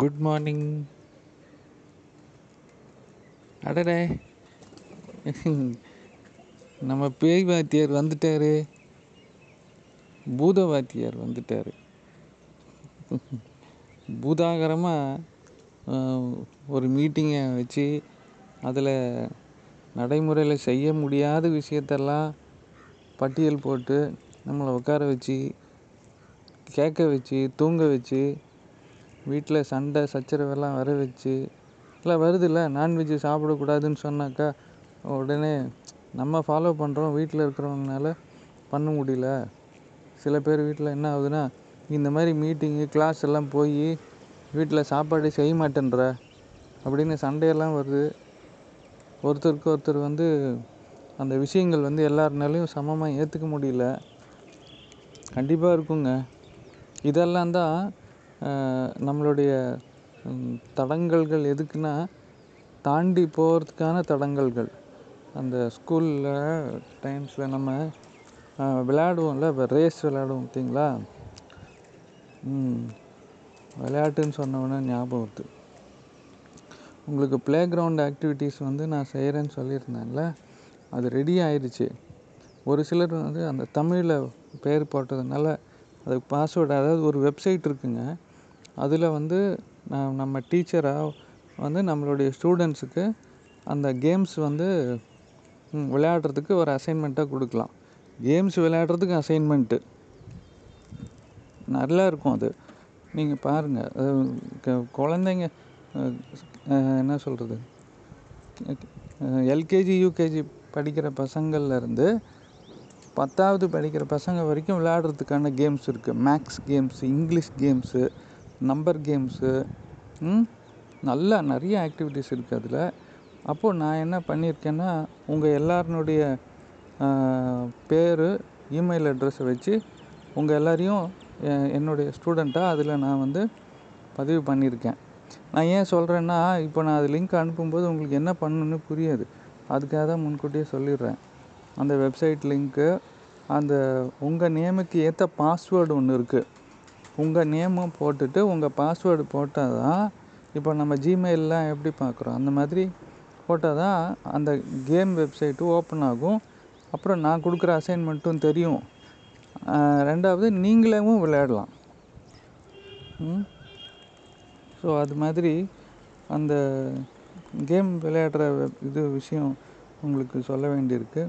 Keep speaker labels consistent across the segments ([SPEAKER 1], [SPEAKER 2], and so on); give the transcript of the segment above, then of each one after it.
[SPEAKER 1] Good morning அடடே. நம்ம பேய் வாத்தியார் வந்துட்டாரு. பூத வாத்தியார் வந்துட்டார் பூதாகரமாக ஒரு மீட்டிங்கை வச்சு அதில் நடைமுறையில் செய்ய முடியாத விஷயத்தெல்லாம் பட்டியல் போட்டு நம்மளை உட்கார வச்சு கேட்க வச்சு தூங்க வச்சு வீட்டில் சண்டை சச்சரவெல்லாம் வர வச்சு இல்லை வருதுல்ல நான்வெஜ்ஜு சாப்பிடக்கூடாதுன்னு சொன்னாக்கா உடனே நம்ம ஃபாலோ பண்ணுறோம் வீட்டில் இருக்கிறவங்கனால பண்ண முடியல. சில பேர் வீட்டில் என்ன ஆகுதுன்னா இந்த மாதிரி மீட்டிங்கு கிளாஸ் எல்லாம் போய் வீட்டில் சாப்பாடு செய்ய மாட்டேன்ற அப்படின்னு சண்டையெல்லாம் வருது. ஒருத்தருக்கு ஒருத்தர் வந்து அந்த விஷயங்கள் வந்து எல்லாருனாலையும் சமமாக ஏற்றுக்க முடியல. கண்டிப்பாக இருக்குங்க. இதெல்லாம் தான் நம்மளுடைய தடங்கல்கள் எதுக்குன்னா தாண்டி போகிறதுக்கான தடங்கல்கள். அந்த ஸ்கூலில் டைம்ஸில் நம்ம விளையாடுவோம்ல இப்போ ரேஸ் விளையாடுவோம் பார்த்தீங்களா விளையாட்டுன்னு சொன்னவொடனே ஞாபகம் வருது. உங்களுக்கு ப்ளே கிரவுண்ட் ஆக்டிவிட்டீஸ் வந்து நான் செய்கிறேன்னு சொல்லியிருந்தேன்ல அது ரெடி ஆயிடுச்சு ஒரு சிலர் வந்து அந்த தமிழில் பேர் போட்டதுனால அதுக்கு பாஸ்வேர்டு அதாவது ஒரு வெப்சைட் இருக்குங்க. அதில் வந்து நான் நம்ம டீச்சராக வந்து நம்மளுடைய ஸ்டூடெண்ட்ஸுக்கு அந்த கேம்ஸ் வந்து விளையாடுறதுக்கு ஒரு அசைன்மெண்ட்டாக கொடுக்கலாம். கேம்ஸ் விளையாடுறதுக்கு அசைன்மெண்ட்டு. நல்லா இருக்கும் அது. நீங்கள் பாருங்கள் குழந்தைங்க என்ன சொல்கிறது எல்கேஜி யூகேஜி படிக்கிற பசங்கள்லேருந்து பத்தாவது படிக்கிற பசங்க வரைக்கும் விளையாடுறதுக்கான கேம்ஸ் இருக்குது maths games English games number games நல்லா நிறைய ஆக்டிவிட்டீஸ் இருக்குது அதில். அப்போது நான் என்ன பண்ணியிருக்கேன்னா உங்கள் எல்லாருனுடைய பேர் இமெயில் அட்ரஸை வச்சு உங்கள் எல்லாரையும் என்னுடைய ஸ்டூடெண்ட்டாக அதில் நான் வந்து பதிவு பண்ணியிருக்கேன். நான் ஏன் சொல்கிறேன்னா இப்போ நான் அது லிங்க் அனுப்பும்போது உங்களுக்கு என்ன பண்ணணும்னு புரியாது. அதுக்காக தான் முன்கூட்டியே சொல்லிடுறேன். அந்த வெப்சைட் லிங்க்கு அந்த உங்கள் நேமுக்கு ஏற்ற பாஸ்வேர்டு ஒன்று இருக்குது உங்கள் நேமும் போட்டுட்டு உங்கள் பாஸ்வேர்டு போட்டால் தான் இப்போ நம்ம ஜிமெயிலெலாம் எப்படி பார்க்குறோம்? அந்த மாதிரி போட்டால் தான் அந்த கேம் வெப்சைட்டு ஓப்பன் ஆகும். அப்புறம் நான் கொடுக்குற அசைன்மெண்ட்டும் தெரியும். ரெண்டாவது நீங்களேவும் விளையாடலாம். ஸோ அது மாதிரி அந்த கேம் விளையாடுற இது விஷயம் உங்களுக்கு சொல்ல வேண்டியிருக்கு.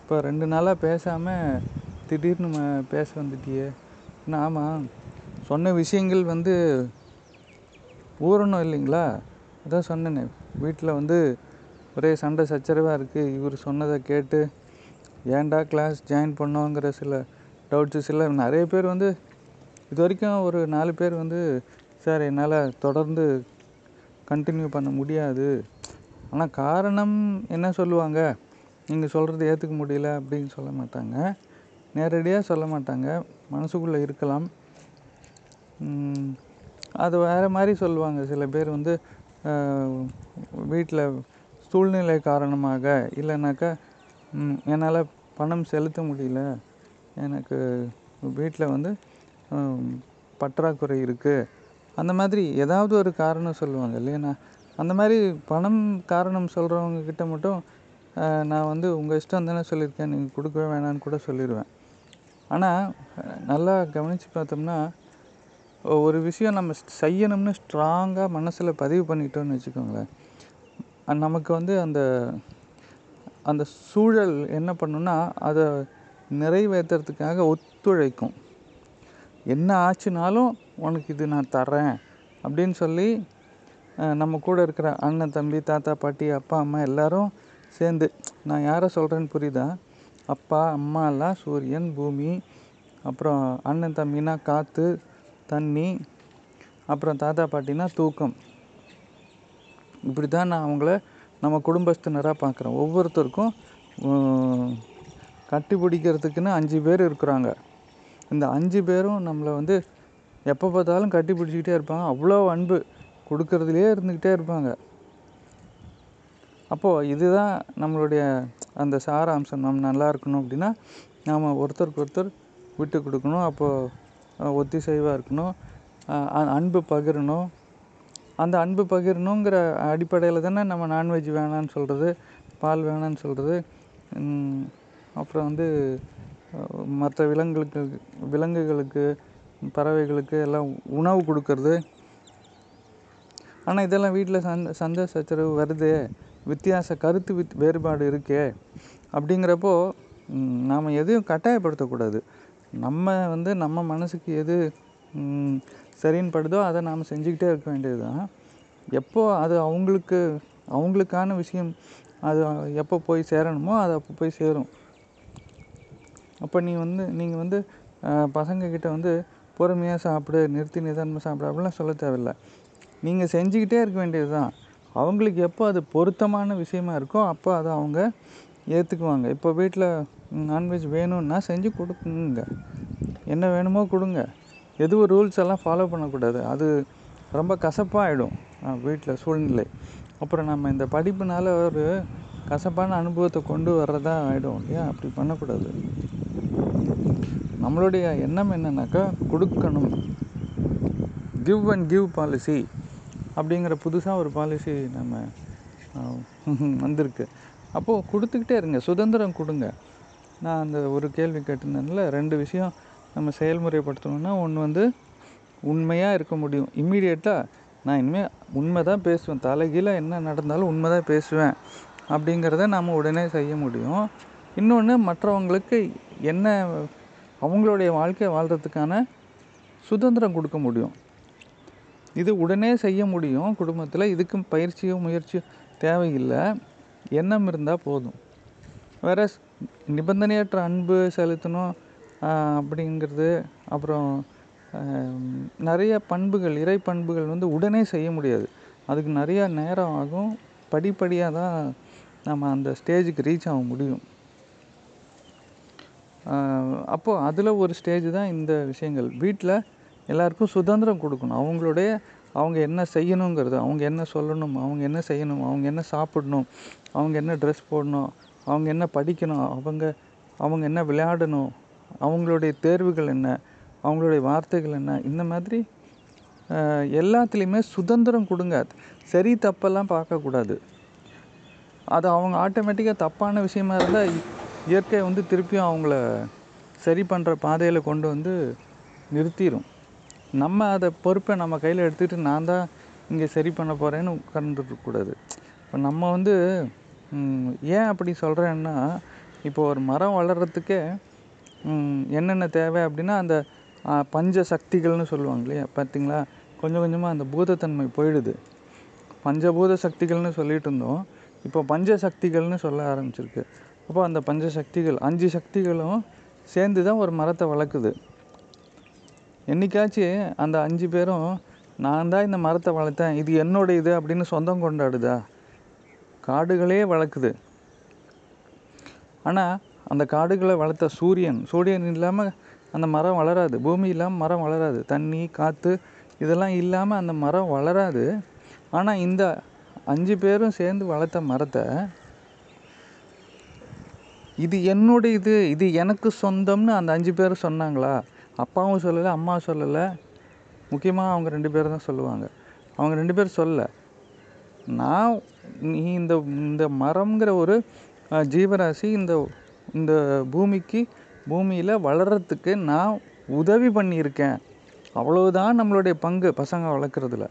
[SPEAKER 1] இப்போ ரெண்டு நாளாக பேசாமல் திடீர்னு பேச வந்துட்டியே. என்ன ஆமாம் சொன்ன விஷயங்கள் வந்து ஊறணும் இல்லைங்களா? அதான் சொன்னேனே வீட்டில் வந்து ஒரே சண்டை சச்சரவாக இருக்குது இவர் சொன்னதை கேட்டு ஏன்டா கிளாஸ் ஜாயின் பண்ணோங்கிற சில டவுட்ஸு சில நிறைய பேர் வந்து இது வரைக்கும் ஒரு நாலு பேர் வந்து சார் என்னால் தொடர்ந்து கண்டினியூ பண்ண முடியாது. ஆனால் காரணம் என்ன சொல்லுவாங்க? நீங்கள் சொல்கிறது ஏற்றுக்க முடியல அப்படின்னு சொல்ல மாட்டாங்க. நேரடியாக சொல்ல மாட்டாங்க. மனசுக்குள்ளே இருக்கலாம். அது வேறு மாதிரி சொல்லுவாங்க. சில பேர் வந்து வீட்டில் சூழ்நிலை காரணமாக இல்லைனாக்கா என்னால் பணம் செலுத்த முடியல. எனக்கு வீட்டில் வந்து பற்றாக்குறை இருக்குது அந்த மாதிரி ஏதாவது ஒரு காரணம் சொல்லுவாங்க இல்லையா? அந்த மாதிரி பணம் காரணம் சொல்கிறவங்க கிட்ட மட்டும் நான் வந்து உங்கள் இஷ்டம் தானே சொல்லியிருக்கேன். நீங்கள் கொடுக்கவே வேணான்னு கூட சொல்லிடுவேன் ஆனால் நல்லா கவனித்து பார்த்தோம்னா ஒரு விஷயம் நம்ம செய்யணும்னு ஸ்ட்ராங்காக மனசில் பதிவு பண்ணிட்டோம்னு வச்சுக்கோங்களேன். நமக்கு வந்து அந்த அந்த சூழல் என்ன பண்ணுன்னா அதை நிறைவேற்றுறதுக்காக ஒத்துழைக்கும். என்ன ஆச்சுனாலும் உனக்கு இது நான் தரேன் அப்படின்னு சொல்லி நம்ம கூட இருக்கிற அண்ணன் தம்பி தாத்தா பாட்டி அப்பா அம்மா எல்லோரும் சேர்ந்து நான் யாரை சொல்கிறேன்னு புரியுதா? அப்பா அம்மா எல்லாம் சூரியன் பூமி அப்புறம் அண்ணன் தம்பினா காற்று தண்ணி அப்புறம் தாத்தா பாட்டினா தூக்கம். இப்படி தான் நான் அவங்கள நம்ம குடும்பஸ்தினராக பார்க்குறேன் ஒவ்வொருத்தருக்கும் கட்டி பிடிக்கிறதுக்குன்னு அஞ்சு பேர் இருக்கிறாங்க. இந்த அஞ்சு பேரும் நம்மளை வந்து எப்போ பார்த்தாலும் கட்டி பிடிச்சிக்கிட்டே இருப்பாங்க. அவ்வளோ அன்பு கொடுக்கறதுலையே இருந்துக்கிட்டே இருப்பாங்க. அப்போது இதுதான் நம்மளுடைய அந்த சாராம்சம். நம்ம நல்லா இருக்கணும் அப்படின்னா நாம் ஒருத்தருக்கு ஒருத்தர் விட்டு கொடுக்கணும். அப்போது ஒத்திசைவாக இருக்கணும். அன்பு பகிரணும். அந்த அன்பு பகிரணுங்கிற அடிப்படையில் தானே நம்ம நான்வெஜ் வேணான்னு சொல்கிறது பால் வேணான்னு சொல்கிறது அப்புறம் வந்து மற்ற விலங்குகளுக்கு விலங்குகளுக்கு பறவைகளுக்கு எல்லாம் உணவு கொடுக்கறது. ஆனால் இதெல்லாம் வீட்டில் சந்த சண்டை சச்சரவு வருது. வித்தியாச கருத்து வித் வேறுபாடு இருக்கே. அப்படிங்கிறப்போ நாம் எதையும் கட்டாயப்படுத்தக்கூடாது. நம்ம வந்து நம்ம மனசுக்கு எது சரின்னு படுதோ அதை நாம் செஞ்சுக்கிட்டே இருக்க வேண்டியது தான் எப்போது அது அவங்களுக்கு அவங்களுக்கான விஷயம் அது எப்போ போய் சேரணுமோ அது அப்போ போய் சேரும். அப்போ நீ வந்து நீங்கள் வந்து பசங்கக்கிட்ட வந்து பொறுமையாக சாப்பிடு நிறுத்தி நிதானமாக சாப்பிடு அப்படிலாம் சொல்ல தேவையில்ல. நீங்கள் செஞ்சுக்கிட்டே இருக்க வேண்டியது தான் அவங்களுக்கு எப்போ அது பொருத்தமான விஷயமா இருக்கோ அப்போ அதை அவங்க ஏற்றுக்குவாங்க இப்போ வீட்டில் நான்வெஜ் வேணும்னா செஞ்சு கொடுக்குங்க என்ன வேணுமோ கொடுங்க. எதுவும் ரூல்ஸ் எல்லாம் ஃபாலோ பண்ணக்கூடாது. அது ரொம்ப கசப்பாகிடும் வீட்டில் சூழ்நிலை. அப்புறம் நம்ம இந்த படிப்புனால ஒரு கசப்பான அனுபவத்தை கொண்டு வர்றதா ஆகிடும் இல்லையா அப்படி பண்ணக்கூடாது? நம்மளுடைய எண்ணம் என்னன்னாக்கா கொடுக்கணும். கிவ் அண்ட் கிவ் பாலிசி அப்படிங்கிற புதுசாக ஒரு பாலிசி நம்ம வந்திருக்கு. அப்போது கொடுத்துக்கிட்டே இருங்க சுதந்திரம் கொடுங்க. நான் அந்த ஒரு கேள்வி கேட்டிருந்தேன்ல ரெண்டு விஷயம் நம்ம செயல்முறைப்படுத்தணும்னா ஒன்று வந்து உண்மையாக இருக்க முடியும். இம்மீடியட்டாக நான் இனிமேல் உண்மை தான் பேசுவேன். தலைகீழ என்ன நடந்தாலும் உண்மை தான் பேசுவேன். அப்படிங்கிறத நாம் உடனே செய்ய முடியும். இன்னொன்று மற்றவங்களுக்கு என்ன அவங்களுடைய வாழ்க்கையை வாழ்கிறதுக்கான சுதந்திரம் கொடுக்க முடியும். இது உடனே செய்ய முடியும். குடும்பத்தில் இதுக்கும் பயிற்சியும் முயற்சியும் தேவையில்லை. எண்ணம் இருந்தால் போதும். வேற நிபந்தனையற்ற அன்பு செலுத்தணும் அப்படிங்கிறது அப்புறம் நிறைய பண்புகள் இறை பண்புகள் வந்து உடனே செய்ய முடியாது. அதுக்கு நிறையா நேரம் ஆகும். படிப்படியாக தான் நம்ம அந்த ஸ்டேஜுக்கு ரீச் ஆக முடியும். அப்போது அதில் ஒரு ஸ்டேஜ் தான் இந்த விஷயங்கள். வீட்டில் எல்லாருக்கும் சுதந்திரம் கொடுக்கணும். அவங்களுடைய அவங்க என்ன செய்யணுங்கிறது அவங்க என்ன சொல்லணும் அவங்க என்ன செய்யணும் அவங்க என்ன சாப்பிடணும் அவங்க என்ன ட்ரெஸ் போடணும் அவங்க என்ன படிக்கணும் அவங்க அவங்க என்ன விளையாடணும் அவங்களுடைய தேர்வுகள் என்ன அவங்களுடைய வார்த்தைகள் என்ன இந்த மாதிரி எல்லாத்துலேயுமே சுதந்திரம் கொடுங்க. சரி தப்பெல்லாம் பார்க்கக்கூடாது. அது அவங்க ஆட்டோமேட்டிக்காக தப்பான விஷயமா இருந்தால் இயற்கை வந்து திருப்பியும் அவங்கள சரி பண்ணுற பாதையில் கொண்டு வந்து நிறுத்திடும் நம்ம அதை பொறுப்பை நம்ம கையில் எடுத்துகிட்டு நான் தான் இங்கே சரி பண்ண போகிறேன்னு உட்கார்ந்துருக்கக்கூடாது. இப்போ நம்ம வந்து ஏன் அப்படி சொல்கிறேன்னா இப்போ ஒரு மரம் வளர்கிறதுக்கே என்னென்ன தேவை அப்படின்னா அந்த பஞ்ச சக்திகள்னு சொல்லுவாங்க இல்லையா? பார்த்தீங்களா கொஞ்சம் கொஞ்சமாக அந்த பூதத்தன்மை போயிடுது. பஞ்சபூத சக்திகள்னு சொல்லிட்டு இருந்தோம். இப்போ பஞ்ச சக்திகள்னு சொல்ல ஆரம்பிச்சிருக்கு. அப்போ அந்த பஞ்ச சக்திகள் அஞ்சு சக்திகளும் சேர்ந்து தான் ஒரு மரத்தை வளர்க்குது. என்னைக்காச்சும் அந்த அஞ்சு பேரும் நான் தான் இந்த மரத்தை வளர்த்தேன். இது என்னோட இது அப்படின்னு சொந்தம் கொண்டாடுதா? காடுகளே வளர்க்குது. ஆனால் அந்த காடுகளை வளர்த்த சூரியன் சூரியன் இல்லாமல் அந்த மரம் வளராது. பூமி இல்லாமல் மரம் வளராது. தண்ணி காற்று இதெல்லாம் இல்லாமல் அந்த மரம் வளராது. ஆனால் இந்த அஞ்சு பேரும் சேர்ந்து வளர்த்த மரத்தை இது என்னுடைய இது இது எனக்கு சொந்தம்னு அந்த அஞ்சு பேரும் சொன்னாங்களா? அப்பாவும் சொல்லலை அம்மா சொல்லலை. முக்கியமாக அவங்க ரெண்டு பேரும் தான் சொல்லுவாங்க. அவங்க ரெண்டு பேரும் சொல்லலை. நான் நீ இந்த இந்த மரம்ங்கிற ஒரு ஜீவராசி இந்த இந்த பூமிக்கு பூமியில் வளர்கிறதுக்கு நான் உதவி பண்ணியிருக்கேன். அவ்வளவுதான் நம்மளுடைய பங்கு பசங்க வளர்க்குறதுல.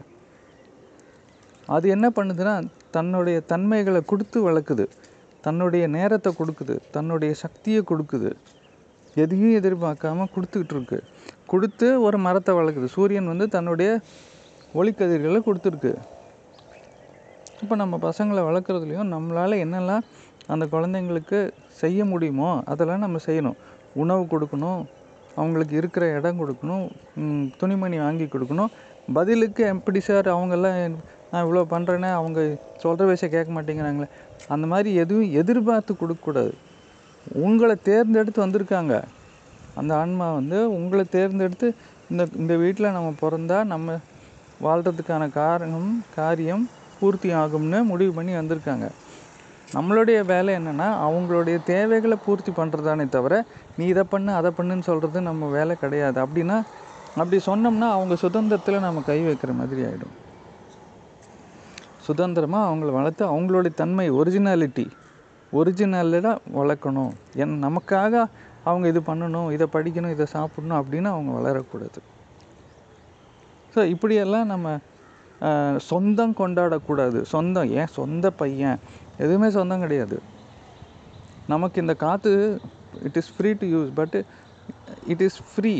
[SPEAKER 1] அது என்ன பண்ணுதுன்னா தன்னுடைய தன்மைகளை கொடுத்து வளர்க்குது. தன்னுடைய நேரத்தை கொடுக்குது. தன்னுடைய சக்தியை கொடுக்குது. எதையும் எதிர்பார்க்காம கொடுத்துக்கிட்டு இருக்கு கொடுத்து ஒரு மரத்தை வளர்க்குது. சூரியன் வந்து தன்னுடைய ஒளிக்கதிர்களை கொடுத்துருக்கு. இப்போ நம்ம பசங்களை வளர்க்குறதுலையும் நம்மளால் என்னெல்லாம் அந்த குழந்தைங்களுக்கு செய்ய முடியுமோ அதெல்லாம் நம்ம செய்யணும். உணவு கொடுக்கணும் அவங்களுக்கு இருக்கிற இடம் கொடுக்கணும் துணிமணி வாங்கி கொடுக்கணும். பதிலுக்கு எப்படி சார் அவங்கெல்லாம் நான் இவ்வளோ பண்ணுறேனே அவங்க சொல்கிற விஷயம் கேட்க மாட்டேங்கிறாங்களே. அந்த மாதிரி எதுவும் எதிர்பார்த்து கொடுக்கக்கூடாது. உங்களை தேர்ந்தெடுத்து வந்திருக்காங்க. அந்த ஆன்மா வந்து உங்களை தேர்ந்தெடுத்து இந்த இந்த வீட்டில் நம்ம பிறந்தா நம்ம வாழ்கிறதுக்கான காரணம் காரியம் பூர்த்தி ஆகும்னு முடிவு பண்ணி வந்திருக்காங்க. நம்மளுடைய வேலை என்னென்னா அவங்களுடைய தேவைகளை பூர்த்தி பண்ணுறதானே தவிர நீ இதை பண்ணு அதை பண்ணுன்னு சொல்கிறது நம்ம வேலை கிடையாது. அப்படின்னா அப்படி சொன்னோம்னா அவங்க சுதந்திரத்தில் நம்ம கை வைக்கிற மாதிரி ஆகிடும் சுதந்திரமாக அவங்கள வளர்த்து அவங்களுடைய தன்மை ஒரிஜினாலிட்டி ஒரிஜினலாக வளர்க்கணும். என் நமக்காக அவங்க இது பண்ணணும் இதை படிக்கணும் இதை சாப்பிடணும் அப்படின்னு அவங்க வளரக்கூடாது. ஸோ இப்படியெல்லாம் நம்ம சொந்தம் கொண்டாடக்கூடாது. சொந்தம். ஏன்? சொந்த பையன். எதுவுமே சொந்தம் கிடையாது. நமக்கு இந்த காற்று it is free to use but it is free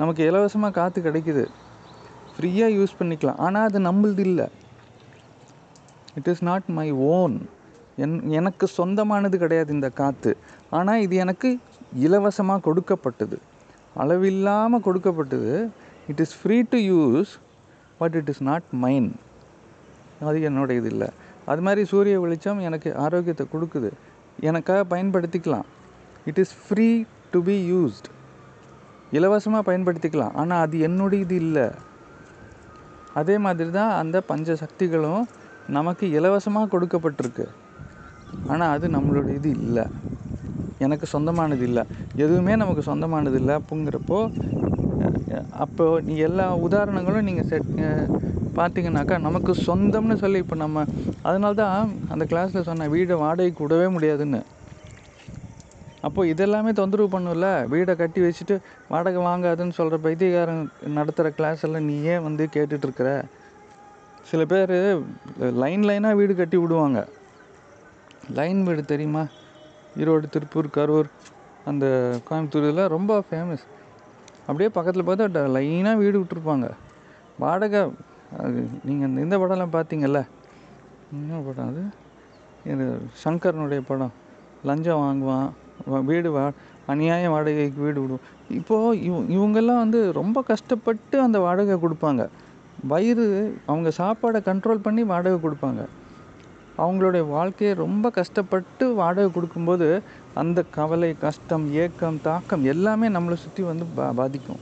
[SPEAKER 1] நமக்கு இலவசமாக காற்று கிடைக்குது. ஃப்ரீயாக யூஸ் பண்ணிக்கலாம். ஆனால் அது நம்மளது இல்லை. It is not my own என் எனக்கு சொந்தமானது கிடையாது இந்த காற்று ஆனால் இது எனக்கு இலவசமாக கொடுக்கப்பட்டது. அளவில்லாமல் கொடுக்கப்பட்டது. It is free to use but it is not mine அது என்னோட இது இல்லை. அது மாதிரி சூரிய வெளிச்சம் எனக்கு ஆரோக்கியத்தை கொடுக்குது. எனக்காக பயன்படுத்திக்கலாம். It is free to be used இலவசமாக பயன்படுத்திக்கலாம். ஆனால் அது என்னுடைய இது இல்லை. அதே மாதிரி தான் அந்த பஞ்ச சக்திகளும் நமக்கு இலவசமாக கொடுக்கப்பட்டிருக்கு. ஆனால் அது நம்மளோட இது இல்லை. எனக்கு சொந்தமானது இல்லை. எதுவுமே நமக்கு சொந்தமானது இல்லை. அப்போது அப்போ நீ எல்லா உதாரணங்களும் நீங்கள் செட் பார்த்தீங்கன்னாக்கா நமக்கு சொந்தம்னு சொல்லி இப்போ நம்ம அதனால தான் அந்த கிளாஸில் சொன்னேன் வீடை வாடகைக்கு விடவே முடியாதுன்னு. அப்போது இதெல்லாமே தொந்தரவு பண்ணும்ல? வீடை கட்டி வச்சுட்டு வாடகை வாங்காதுன்னு சொல்கிற பைத்தியகாரன் நடத்துகிற கிளாஸ் எல்லாம் நீ ஏன் வந்து கேட்டுட்ருக்குற சில பேர் லைன் லைனாக வீடு கட்டி விடுவாங்க. லைன் வீடு தெரியுமா? ஈரோடு திருப்பூர் கரூர் அந்த கோயம்புத்தூர் இதெல்லாம் ரொம்ப ஃபேமஸ் அப்படியே பக்கத்தில் பார்த்தா லைனாக வீடு விட்டுருப்பாங்க. வாடகை அது நீங்கள் இந்த படம்லாம் பார்த்தீங்கல்ல என்ன படம் அது? இது சங்கரனுடைய படம். லஞ்சம் வாங்குவான் வீடு வா அநியாய வாடகைக்கு வீடு விடுவோம் இப்போது இவ இவங்கெல்லாம் வந்து ரொம்ப கஷ்டப்பட்டு அந்த வாடகை கொடுப்பாங்க. வயிறு அவங்க சாப்பாடை கண்ட்ரோல் பண்ணி வாடகை கொடுப்பாங்க. அவங்களுடைய வாழ்க்கையை ரொம்ப கஷ்டப்பட்டு வாடகை கொடுக்கும்போது அந்த கவலை கஷ்டம் ஏக்கம் தாக்கம் எல்லாமே நம்மளை சுற்றி வந்து பா பாதிக்கும்.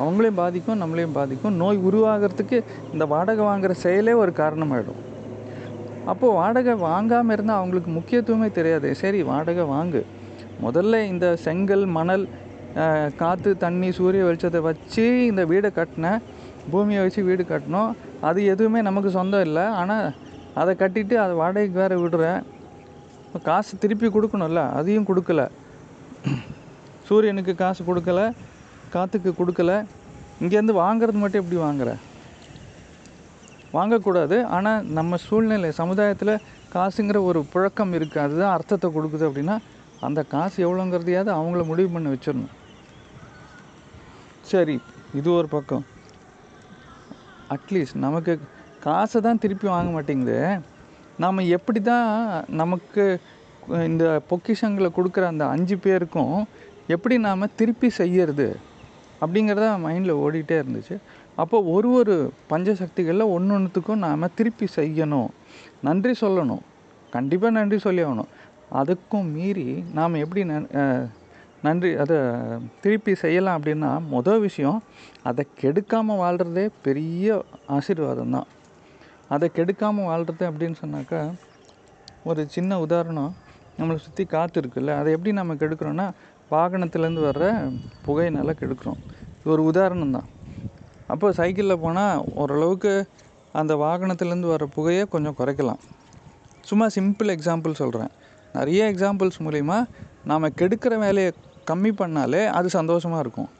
[SPEAKER 1] அவங்களையும் பாதிக்கும் நம்மளையும் பாதிக்கும். நோய் உருவாகிறதுக்கு இந்த வாடகை வாங்குகிற செயலே ஒரு காரணமாயிடும். அப்போது வாடகை வாங்காமல் இருந்தால் அவங்களுக்கு முக்கியத்துவமே தெரியாது. சரி வாடகை வாங்கு. முதல்ல இந்த செங்கல் மணல் காற்று தண்ணி சூரிய வெளிச்சத்தை வச்சு இந்த வீடை கட்டின பூமியை வச்சு வீடு கட்டினோம். அது எதுவுமே நமக்கு சொந்தம் இல்லை. ஆனால் அதை கட்டிட்டு அதை வாடகைக்கு வேறு விடுறேன். காசு திருப்பி கொடுக்கணும்ல அதையும் கொடுக்கல. சூரியனுக்கு காசு கொடுக்கல காற்றுக்கு கொடுக்கல. இங்கேருந்து வாங்குறது மட்டும் எப்படி வாங்குற? வாங்கக்கூடாது. ஆனால் நம்ம சூழ்நிலை சமுதாயத்தில் காசுங்கிற ஒரு புழக்கம் இருக்குது அதுதான் அர்த்தத்தை கொடுக்குது அப்படின்னா அந்த காசு எவ்வளோங்கிறதையாவது அவங்கள முடிவு பண்ணி வச்சிடணும். சரி இது ஒரு பக்கம். அட்லீஸ்ட் நமக்கு காசை தான் திருப்பி வாங்க மாட்டேங்குது. நாம் எப்படி தான் நமக்கு இந்த பொக்கிஷங்களை கொடுக்குற அந்த அஞ்சு பேருக்கும் எப்படி நாம் திருப்பி செய்யறது அப்படிங்கிறத மைண்டில் ஓடிட்டே இருந்துச்சு. அப்போ ஒரு ஒரு பஞ்சசக்திகளில் ஒன்று ஒன்றுத்துக்கும் நாம் திருப்பி செய்யணும். நன்றி சொல்லணும். கண்டிப்பாக நன்றி சொல்லி ஆகணும். அதுக்கும் மீறி நாம் எப்படி நன்- நன்றி அதை திருப்பி செய்யலாம் அப்படின்னா மொதல் விஷயம் அதை கெடுக்காமல் வாழ்கிறதே பெரிய ஆசீர்வாதம் தான் அதை கெடுக்காமல் வாழ்கிறது அப்படின்னு சொன்னாக்கா ஒரு சின்ன உதாரணம் நம்மளை சுற்றி காற்று இருக்குல்ல அதை எப்படி நம்ம கெடுக்கிறோன்னா வாகனத்துலேருந்து வர்ற புகையினால் கெடுக்கிறோம். இது ஒரு உதாரணம் தான். அப்போ சைக்கிளில் போனால் ஓரளவுக்கு அந்த வாகனத்துலேருந்து வர புகையை கொஞ்சம் குறைக்கலாம். சும்மா சிம்பிள் எக்ஸாம்பிள் சொல்கிறேன் நிறைய எக்ஸாம்பிள்ஸ் மூலிமா நாம் கெடுக்கிற வேலையை கம்மி பண்ணாலே அது சந்தோஷமாக இருக்கும்.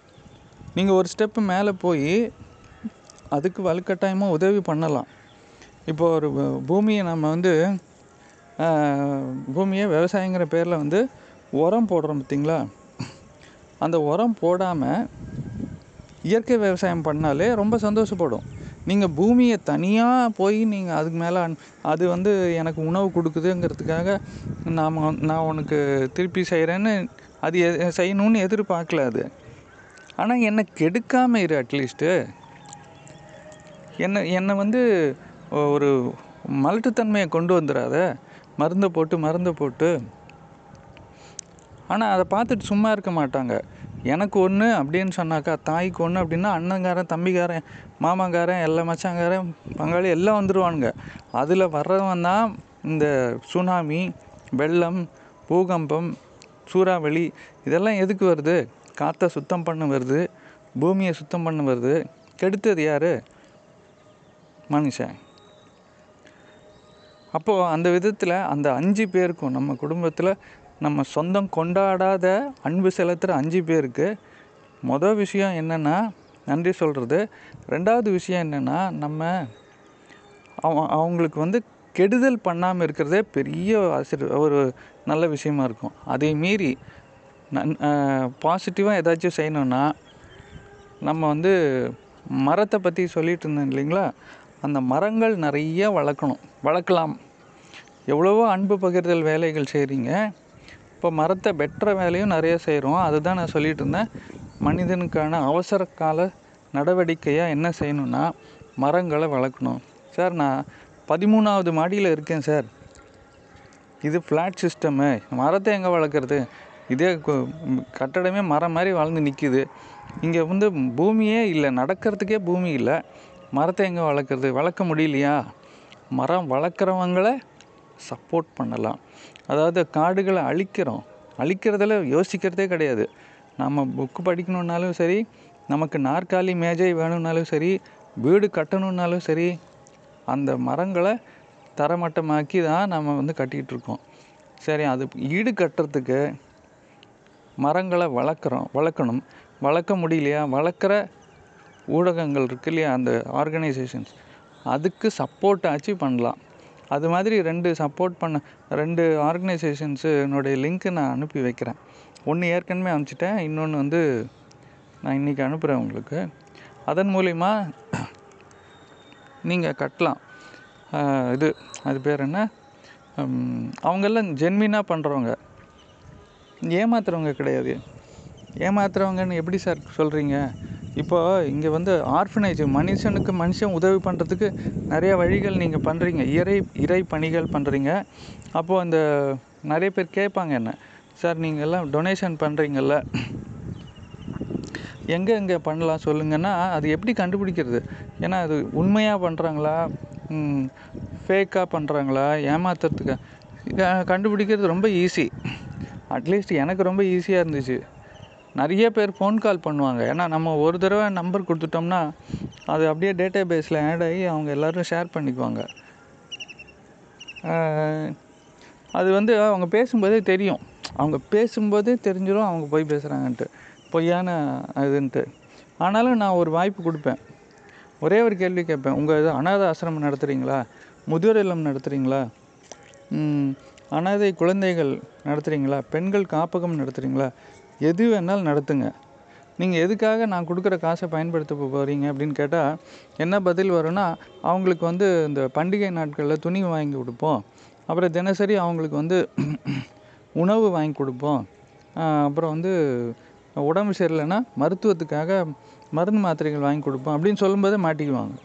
[SPEAKER 1] நீங்கள் ஒரு ஸ்டெப்பு மேலே போய் அதுக்கு வலுக்கட்டாயமாக உதவி பண்ணலாம். இப்போ ஒரு பூமியை நம்ம வந்து பூமியை விவசாயங்கிற பேரில் வந்து உரம் போடுறோம் பார்த்தீங்களா அந்த உரம் போடாமல் இயற்கை விவசாயம் பண்ணாலே ரொம்ப சந்தோஷப்படும். நீங்கள் பூமியை தனியாக போய் நீங்கள் அதுக்கு மேலே அது வந்து எனக்கு உணவு கொடுக்குதுங்கிறதுக்காக நாம் நான் உனக்கு திருப்பி செய்கிறேன்னு அது எ- செய்யணும்னு எதிர்பார்க்கல அது. ஆனால் என்னை கெடுக்காமல் இரு அட்லீஸ்ட்டு. என்னை என்னை வந்து ஒரு மலட்டுத்தன்மையை கொண்டு வந்துடாத மருந்தை போட்டு மருந்தை போட்டு. ஆனால் அதை பார்த்துட்டு சும்மா இருக்க மாட்டாங்க. எனக்கு ஒன்று அப்படின்னு சொன்னாக்கா தாய்க்கு ஒன்று அப்படின்னா அண்ணங்காரன் தம்பிக்காரன் மாமாங்காரன் எல்லா மச்சாங்காரன் பங்காளி எல்லாம் வந்துடுவானுங்க அதில் வர்றவன் தான் இந்த சுனாமி வெள்ளம் பூகம்பம் சூறாவளி இதெல்லாம் எதுக்கு வருது? காற்றை சுத்தம் பண்ண வருது. பூமியை சுத்தம் பண்ண வருது. கெடுத்தது யார்? மனுஷன். அப்போது அந்த விதத்தில் அந்த அஞ்சு பேருக்கும் நம்ம குடும்பத்தில் நம்ம சொந்தம் கொண்டாடாத அன்பு செலுத்துகிற அஞ்சு பேருக்கு மொதல் விஷயம் என்னென்னா நன்றி சொல்கிறது ரெண்டாவது விஷயம் என்னென்னா நம்ம அவ அவங்களுக்கு வந்து கெடுதல் பண்ணாமல் இருக்கிறதே பெரிய ஆசிர் ஒரு நல்ல விஷயமா இருக்கும். அதை மீறி நன் பாசிட்டிவாக ஏதாச்சும் செய்யணுன்னா நம்ம வந்து மரத்தை பற்றி சொல்லிட்டு இருந்தோம் இல்லைங்களா? அந்த மரங்கள் நிறைய வளர்க்கணும். வளர்க்கலாம். எவ்வளவோ அன்பு பகிர்தல் வேலைகள் செய்கிறீங்க இப்போ மரத்தை வெட்டுற வேலையும் நிறைய செய்கிறோம் அதுதான் நான் சொல்லிட்டு இருந்தேன் மனிதனுக்கான அவசர கால நடவடிக்கையாக என்ன செய்யணும்னா மரங்களை வளர்க்கணும். சார் நான் பதிமூணாவது மாடியில் இருக்கேன் சார். இது ஃப்ளாட் சிஸ்டமு மரத்தை எங்கே வளர்க்குறது? இதே கு- கட்டடமே மரம் மாதிரி வளர்ந்து நிற்கிது இங்கே வந்து பூமியே இல்லை நடக்கிறதுக்கே பூமி இல்லை. மரத்தை எங்கே வளர்க்குறது? வளர்க்க முடியலையா? மரம் வளர்க்குறவங்கள சப்போர்ட் பண்ணலாம். அதாவது காடுகளை அழிக்கிறோம். அழிக்கிறதுல யோசிக்கிறதே கிடையாது. நம்ம புக்கு படிக்கணுன்னாலும் சரி நமக்கு நாற்காலி மேஜை வேணும்னாலும் சரி வீடு கட்டணுன்னாலும் சரி அந்த மரங்களை தரமட்டமாக்கி தான் நம்ம வந்து கட்டிக்கிட்டு இருக்கோம். சரி அது ஈடு கட்டுறதுக்கு மரங்களை வளர்க்குறோம் வளர்க்கணும். வளர்க்க முடியலையா? வளர்க்குற ஊடகங்கள் இருக்கு இல்லையா? அந்த ஆர்கனைசேஷன்ஸ் அதுக்கு சப்போர்ட் ஆச்சு பண்ணலாம். அது மாதிரி ரெண்டு சப்போர்ட் பண்ண ரெண்டு ஆர்கனைசேஷன்ஸு என்னுடைய லிங்க்கு நான் அனுப்பி வைக்கிறேன். ஒன்று ஏற்கனவே அனுப்பிச்சிட்டேன் இன்னொன்று வந்து நான் இன்றைக்கி அனுப்புகிறேன் உங்களுக்கு. அதன் மூலிமா நீங்கள் கட்டலாம். இது அது பேர் என்ன? அவங்கெல்லாம் ஜென்வினாக பண்ணுறவங்க ஏமாத்துறவங்க கிடையாது. ஏமாத்துறவங்கன்னு எப்படி சார் சொல்கிறீங்க இப்போ இங்கே வந்து ஆர்ஃபனேஜ் மனுஷனுக்கு மனுஷன் உதவி பண்ணுறதுக்கு நிறைய வழிகள் நீங்கள் பண்ணுறீங்க இறை இறை பணிகள் பண்ணுறீங்க அப்போது அந்த நிறைய பேர் கேட்பாங்க என்ன? சார் நீங்கள் எல்லாம் டொனேஷன் பண்ணுறீங்கல்ல எங்கே எங்கே பண்ணலாம் சொல்லுங்கன்னா அது எப்படி கண்டுபிடிக்கிறது? ஏன்னா அது உண்மையாக பண்ணுறாங்களா ஃபேக்காக பண்ணுறாங்களா ஏமாத்துறதுக்கு? கண்டுபிடிக்கிறது ரொம்ப ஈஸி அட்லீஸ்ட் எனக்கு ரொம்ப ஈஸியாக இருந்துச்சு. நிறைய பேர் ஃபோன் கால் பண்ணுவாங்க. ஏன்னா நம்ம ஒரு தடவை நம்பர் கொடுத்துட்டோம்னா அது அப்படியே டேட்டா பேஸில் ஆட் ஆகி அவங்க எல்லோரும் ஷேர் பண்ணிக்குவாங்க. அது வந்து அவங்க பேசும்போதே தெரியும். அவங்க பேசும்போதே தெரிஞ்சிடும் அவங்க போய் பேசுகிறாங்கன்ட்டு பொய்யான இதுன்ட்டு. ஆனாலும் நான் ஒரு வாய்ப்பு கொடுப்பேன். ஒரே ஒரு கேள்வி கேட்பேன். உங்கள் இது அனாதை ஆசிரமம் நடத்துகிறீங்களா முதியோர் இல்லம் நடத்துகிறீங்களா அனாதை குழந்தைகள் நடத்துகிறீங்களா பெண்கள் காப்பகம் நடத்துகிறீங்களா எது வேணாலும் நடத்துங்க. நீங்கள் எதுக்காக நான் கொடுக்குற காசை பயன்படுத்த போகிறீங்க அப்படின்னு கேட்டால் என்ன பதில் வரும்னா அவங்களுக்கு வந்து இந்த பண்டிகை நாட்களில் துணி வாங்கி கொடுப்போம். அப்புறம் தினசரி அவங்களுக்கு வந்து உணவு வாங்கி கொடுப்போம். அப்புறம் வந்து உடம்பு சரியில்லைன்னா மருத்துவத்துக்காக மருந்து மாத்திரைகள் வாங்கி கொடுப்போம் அப்படின்னு சொல்லும்போதே மாட்டிக்குவாங்க.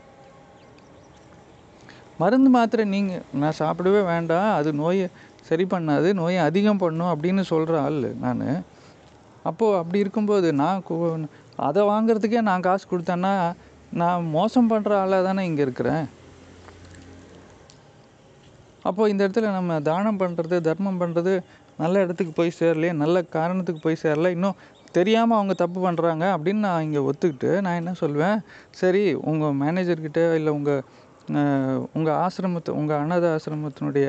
[SPEAKER 1] மருந்து மாத்திரை நீங்கள் நான் சாப்பிடவே வேண்டாம் அது நோயை சரி பண்ணாது நோயை அதிகம் பண்ணும் அப்படின்னு சொல்கிற ஆள் நான். அப்போது அப்படி இருக்கும்போது நான் கு- அதை வாங்குறதுக்கே நான் காசு கொடுத்தேன்னா நான் மோசம் பண்ணுற ஆளாக தானே இங்கே இருக்கிறேன். அப்போது இந்த இடத்துல நம்ம தானம் பண்ணுறது தர்மம் பண்ணுறது நல்ல இடத்துக்கு போய் சேரலையே நல்ல காரணத்துக்கு போய் சேரல இன்னும் தெரியாமல் அவங்க தப்பு பண்ணுறாங்க அப்படின்னு நான் இங்கே ஒத்துக்கிட்டு நான் என்ன சொல்வேன்? சரி உங்கள் மேனேஜர்கிட்ட இல்லை உங்கள் உங்கள் ஆசிரமத்தை உங்கள் அனாத ஆசிரமத்தினுடைய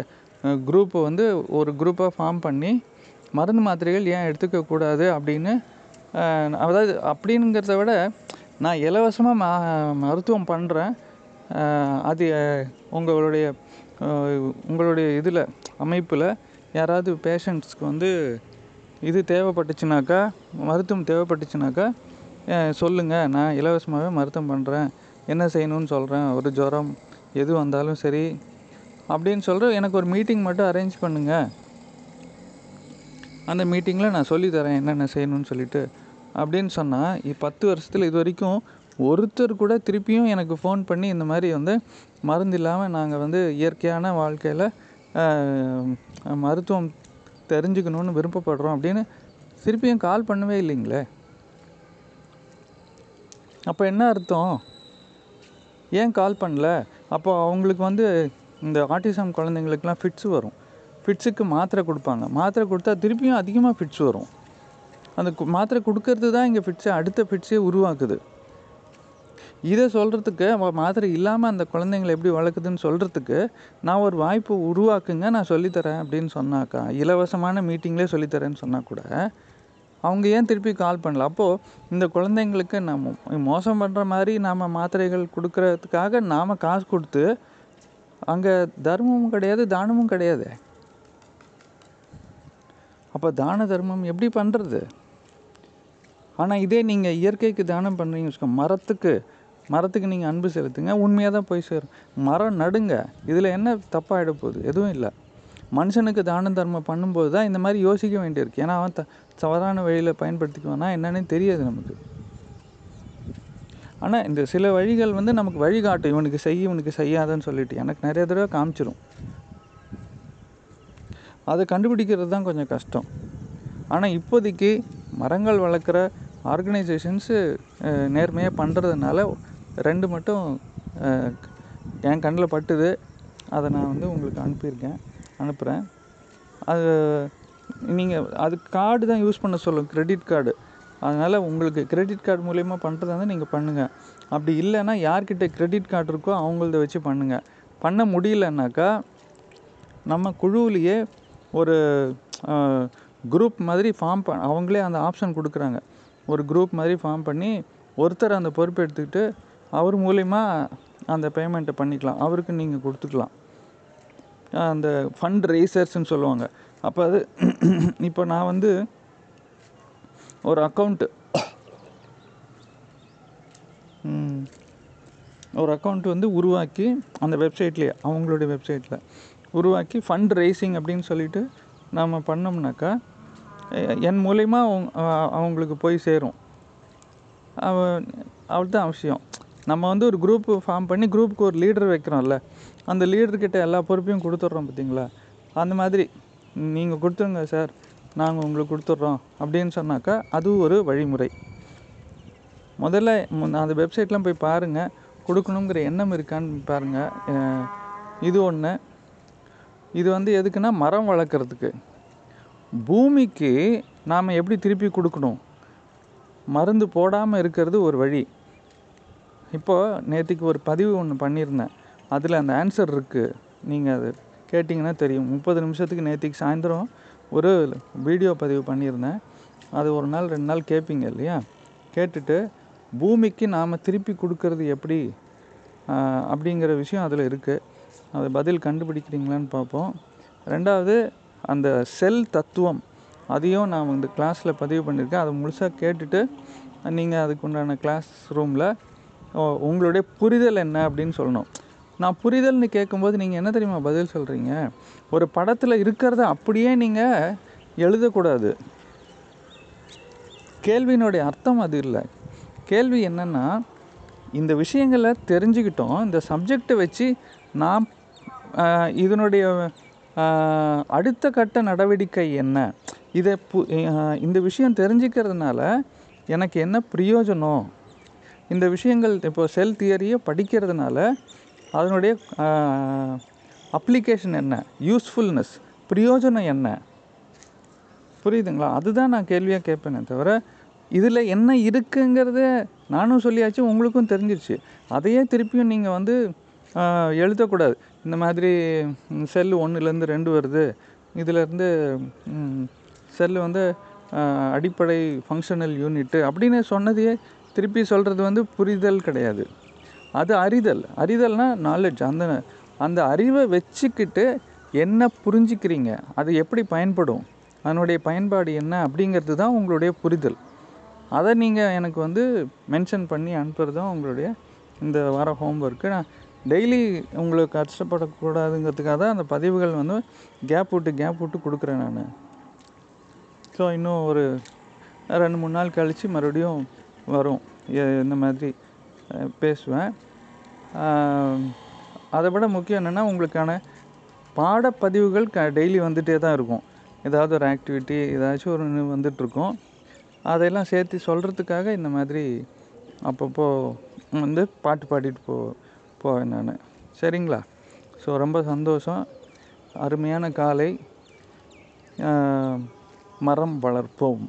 [SPEAKER 1] குரூப்பை வந்து ஒரு குரூப்பாக ஃபார்ம் பண்ணி மருந்து மாத்திரைகள் ஏன் எடுத்துக்க கூடாது அப்படின்னு அதாவது அப்படிங்கிறத விட நான் இலவசமாக மா மருத்துவம் பண்ணுறேன் அது உங்களுடைய உங்களுடைய இதில் அமைப்பில் யாராவது பேஷண்ட்ஸ்க்கு வந்து இது தேவைப்பட்டுச்சுனாக்கா மருத்துவம் தேவைப்பட்டுச்சுனாக்கா சொல்லுங்கள் நான் இலவசமாகவே மருத்துவம் பண்ணுறேன் என்ன செய்யணும்னு சொல்கிறேன் ஒரு ஜுரம் எது வந்தாலும் சரி. அப்படின்னு சொல்கிற எனக்கு ஒரு மீட்டிங் மட்டும் அரேஞ்ச் பண்ணுங்கள் அந்த மீட்டிங்கில் நான் சொல்லித் தரேன் என்னென்ன செய்யணும்னு சொல்லிட்டு அப்படின்னு சொன்னால் பத்து வருஷத்தில் இது வரைக்கும் ஒருத்தர் கூட திருப்பியும் எனக்கு ஃபோன் பண்ணி இந்த மாதிரி வந்து மருந்து இல்லாமல் நாங்கள் வந்து இயற்கையான வாழ்க்கையில் மருத்துவம் தெரிஞ்சுக்கணுன்னு விருப்பப்படுறோம் அப்படின்னு திருப்பியும் கால் பண்ணவே இல்லைங்களே? அப்போ என்ன அர்த்தம்? ஏன் கால் பண்ணல? அப்போ அவங்களுக்கு வந்து இந்த ஆட்டிசம் குழந்தைங்களுக்குலாம் ஃபிட்ஸ் வரும். ஃபிட்ஸுக்கு மாத்திரை கொடுப்பாங்க. மாத்திரை கொடுத்தா திருப்பியும் அதிகமாக ஃபிட்ஸ் வரும். அந்த கு- மாத்திரை கொடுக்கறது தான் இங்கே ஃபிட்ஸை அடுத்த ஃபிட்ஸே உருவாக்குது. இதை சொல்கிறதுக்கு மாத்திரை இல்லாமல் அந்த குழந்தைங்களை எப்படி வளர்க்குதுன்னு சொல்கிறதுக்கு நான் ஒரு வாய்ப்பு உருவாக்குங்க நான் சொல்லித்தரேன் அப்படின்னு சொன்னாக்கா இலவசமான மீட்டிங்லேயே சொல்லித்தரேன்னு சொன்னால் கூட அவங்க ஏன் திருப்பி கால் பண்ணல? அப்போது இந்த குழந்தைங்களுக்கு நம்ம மோசம் பண்ணுற மாதிரி நாம் மாத்திரைகள் கொடுக்கறதுக்காக நாம் காசு கொடுத்து அங்கே தர்மமும் கிடையாது தானமும் கிடையாது. அப்போ தான தர்மம் எப்படி பண்ணுறது ஆனால் இதே நீங்கள் இயற்கைக்கு தானம் பண்ணுறீங்க வச்சுக்கோ மரத்துக்கு மரத்துக்கு நீங்கள் அன்பு செலுத்துங்க உண்மையாக தான் போய் சேரும். மரம் நடுங்க இதில் என்ன தப்பாகிட போகுது? எதுவும் இல்லை. மனுஷனுக்கு தானம் தர்மம் பண்ணும்போது தான் இந்த மாதிரி யோசிக்க வேண்டியிருக்கு. ஏன்னா அவன் த தவறான வழியில் பயன்படுத்திக்குவானா என்னன்னு தெரியாது நமக்கு. ஆனால் இந்த சில வழிகள் வந்து நமக்கு வழிகாட்டும். இவனுக்கு செய் இவனுக்கு செய்யாதன்னு சொல்லிட்டு. எனக்கு நிறைய தடவை காமிச்சிரும். அதை கண்டுபிடிக்கிறது தான் கொஞ்சம் கஷ்டம். ஆனால் இப்போதைக்கு மரங்கள் வளர்க்குற ஆர்கனைசேஷன்ஸு நேர்மையாக பண்ணுறதுனால ரெண்டு மட்டும் என் கண்ணில் பட்டுது. அதை நான் வந்து உங்களுக்கு அனுப்பியிருக்கேன் அனுப்புகிறேன் அது நீங்கள் அது கார்டு தான் யூஸ் பண்ண சொல்லும் கிரெடிட் கார்டு அதனால் உங்களுக்கு கிரெடிட் கார்டு மூலயமா பண்ணுறதா வந்து நீங்கள் பண்ணுங்கள் அப்படி இல்லைன்னா யார்கிட்ட கிரெடிட் கார்டு இருக்கோ அவங்கள்த வச்சு பண்ணுங்கள் பண்ண முடியலன்னாக்கா நம்ம குழுவிலேயே ஒரு குரூப் மாதிரி ஃபார்ம் ப அவங்களே அந்த ஆப்ஷன் கொடுக்குறாங்க. ஒரு குரூப் மாதிரி ஃபார்ம் பண்ணி ஒருத்தர் அந்த பொறுப்பு எடுத்துக்கிட்டு அவர் மூலிமா அந்த பேமெண்ட்டை பண்ணிக்கலாம். அவருக்கு நீங்கள் கொடுத்துக்கலாம். அந்த ஃபண்ட் ரேசர்ஸ்ன்னு சொல்லுவாங்க. அப்போ அது இப்போ நான் வந்து ஒரு அக்கௌண்ட்டு ஒரு அக்கௌண்ட் வந்து உருவாக்கி அந்த வெப்சைட்லேயே அவங்களுடைய வெப்சைட்டில் உருவாக்கி ஃபண்ட் ரைசிங் அப்படின்னு சொல்லிட்டு நம்ம பண்ணோம்னாக்கா என் மூலயமா அவங்களுக்கு போய் சேரும். அவ அவ்வளோதான் அவசியம் நம்ம வந்து ஒரு குரூப் ஃபார்ம் பண்ணி குரூப்புக்கு ஒரு லீடர் வைக்கிறோம்ல அந்த லீடர்கிட்ட எல்லா பொறுப்பையும் கொடுத்துட்றோம் பார்த்தீங்களா அந்த மாதிரி நீங்கள் கொடுத்துருங்க சார் நாங்கள் உங்களுக்கு கொடுத்துட்றோம் அப்படின்னு சொன்னாக்கா அது ஒரு வழிமுறை. முதல்ல அந்த வெப்சைட்லாம் போய் பாருங்கள் கொடுக்கணுங்கிற எண்ணம் இருக்கான்னு பாருங்கள் இது ஒன்று இது வந்து எதுக்குன்னா மரம் வளர்க்குறதுக்கு. பூமிக்கு நாம் எப்படி திருப்பி கொடுக்கணும்? மருந்து போடாமல் இருக்கிறது ஒரு வழி. இப்போது நேற்றுக்கு ஒரு பதிவு ஒன்று பண்ணியிருந்தேன். அதில் அந்த ஆன்சர் இருக்குது நீங்கள் அது கேட்டிங்கன்னா தெரியும். முப்பது நிமிஷத்துக்கு நேற்றுக்கு சாயந்தரம் ஒரு வீடியோ பதிவு பண்ணியிருந்தேன். அது ஒரு நாள் ரெண்டு நாள் கேட்பீங்க இல்லையா? கேட்டுட்டு பூமிக்கு நாம் திருப்பி கொடுக்கறது எப்படி? அப்படிங்கிற விஷயம் அதில் இருக்குது அது பதில் கண்டுபிடிக்கிறீங்களான்னு பார்ப்போம். ரெண்டாவது அந்த செல் தத்துவம். அதையும் நான் இந்த கிளாஸில் பதிவு பண்ணியிருக்கேன். அதை முழுசாக கேட்டுட்டு நீங்கள் அதுக்கு உண்டான கிளாஸ் ரூமில் உங்களுடைய புரிதல் என்ன அப்படின்னு சொல்லணும். நான் புரிதல்னு கேட்கும்போது நீங்கள் என்ன தெரியுமா பதில் சொல்கிறீங்க ஒரு படத்தில் இருக்கிறத அப்படியே நீங்கள் எழுதக்கூடாது. கேள்வியினுடைய அர்த்தம் அது இல்லை. கேள்வி என்னென்னா இந்த விஷயங்களை தெரிஞ்சுக்கிட்டோம். இந்த சப்ஜெக்டை வச்சு நான் இதனுடைய அடுத்த கட்ட நடவடிக்கை என்ன? இதை பு இந்த விஷயம் தெரிஞ்சுக்கிறதுனால எனக்கு என்ன பிரயோஜனம்? இந்த விஷயங்கள் இப்போ செல் தியரியை படிக்கிறதுனால அதனுடைய அப்ளிகேஷன் என்ன? யூஸ்ஃபுல்னஸ் பிரயோஜனம் என்ன? புரியுதுங்களா? அதுதான் நான் கேள்வியாக கேட்பேனே தவிர இதில் என்ன இருக்குங்கிறத நானும் சொல்லியாச்சு உங்களுக்கும் தெரிஞ்சிருச்சு. அதையே திருப்பியும் நீங்கள் வந்து எழுதக்கூடாது. இந்த மாதிரி செல்லு ஒன்றுலேருந்து ரெண்டு வருது. இதிலேருந்து செல்லு வந்து அடிப்படை ஃபங்க்ஷனல் யூனிட்டு அப்படின்னு சொன்னதையே திருப்பி சொல்கிறது வந்து புரிதல் கிடையாது. அது அறிதல். அறிதல்னா நாலேஜ் அந்த அந்த அறிவை வச்சுக்கிட்டு என்ன புரிஞ்சுக்கிறீங்க அது எப்படி பயன்படும் அதனுடைய பயன்பாடு என்ன அப்படிங்கிறது தான் உங்களுடைய புரிதல். அதை நீங்கள் எனக்கு வந்து மென்ஷன் பண்ணி அனுப்புறது தான் உங்களுடைய இந்த வார ஹோம்ஒர்க்கு நான் டெய்லி உங்களுக்கு கஷ்டப்படக்கூடாதுங்கிறதுக்காக தான் அந்த பதிவுகள் வந்து கேப் விட்டு கேப் விட்டு கொடுக்குறேன் நான். ஸோ இன்னும் ஒரு ரெண்டு மூணு நாள் கழித்து மறுபடியும் வரும். இந்த மாதிரி பேசுவேன். அதை விட முக்கியம் என்னென்னா உங்களுக்கான பாடப்பதிவுகள் க டெய்லி வந்துகிட்டே தான் இருக்கும். ஏதாவது ஒரு ஆக்டிவிட்டி ஏதாச்சும் ஒரு வந்துட்டுருக்கும். அதையெல்லாம் சேர்த்து சொல்கிறதுக்காக இந்த மாதிரி அப்பப்போ வந்து பாட்டு பாடிட்டு போ போவேன் நான். சரிங்களா? ஸோ ரொம்ப சந்தோஷம். அருமையான காலை. மரம் வளர்ப்போம்.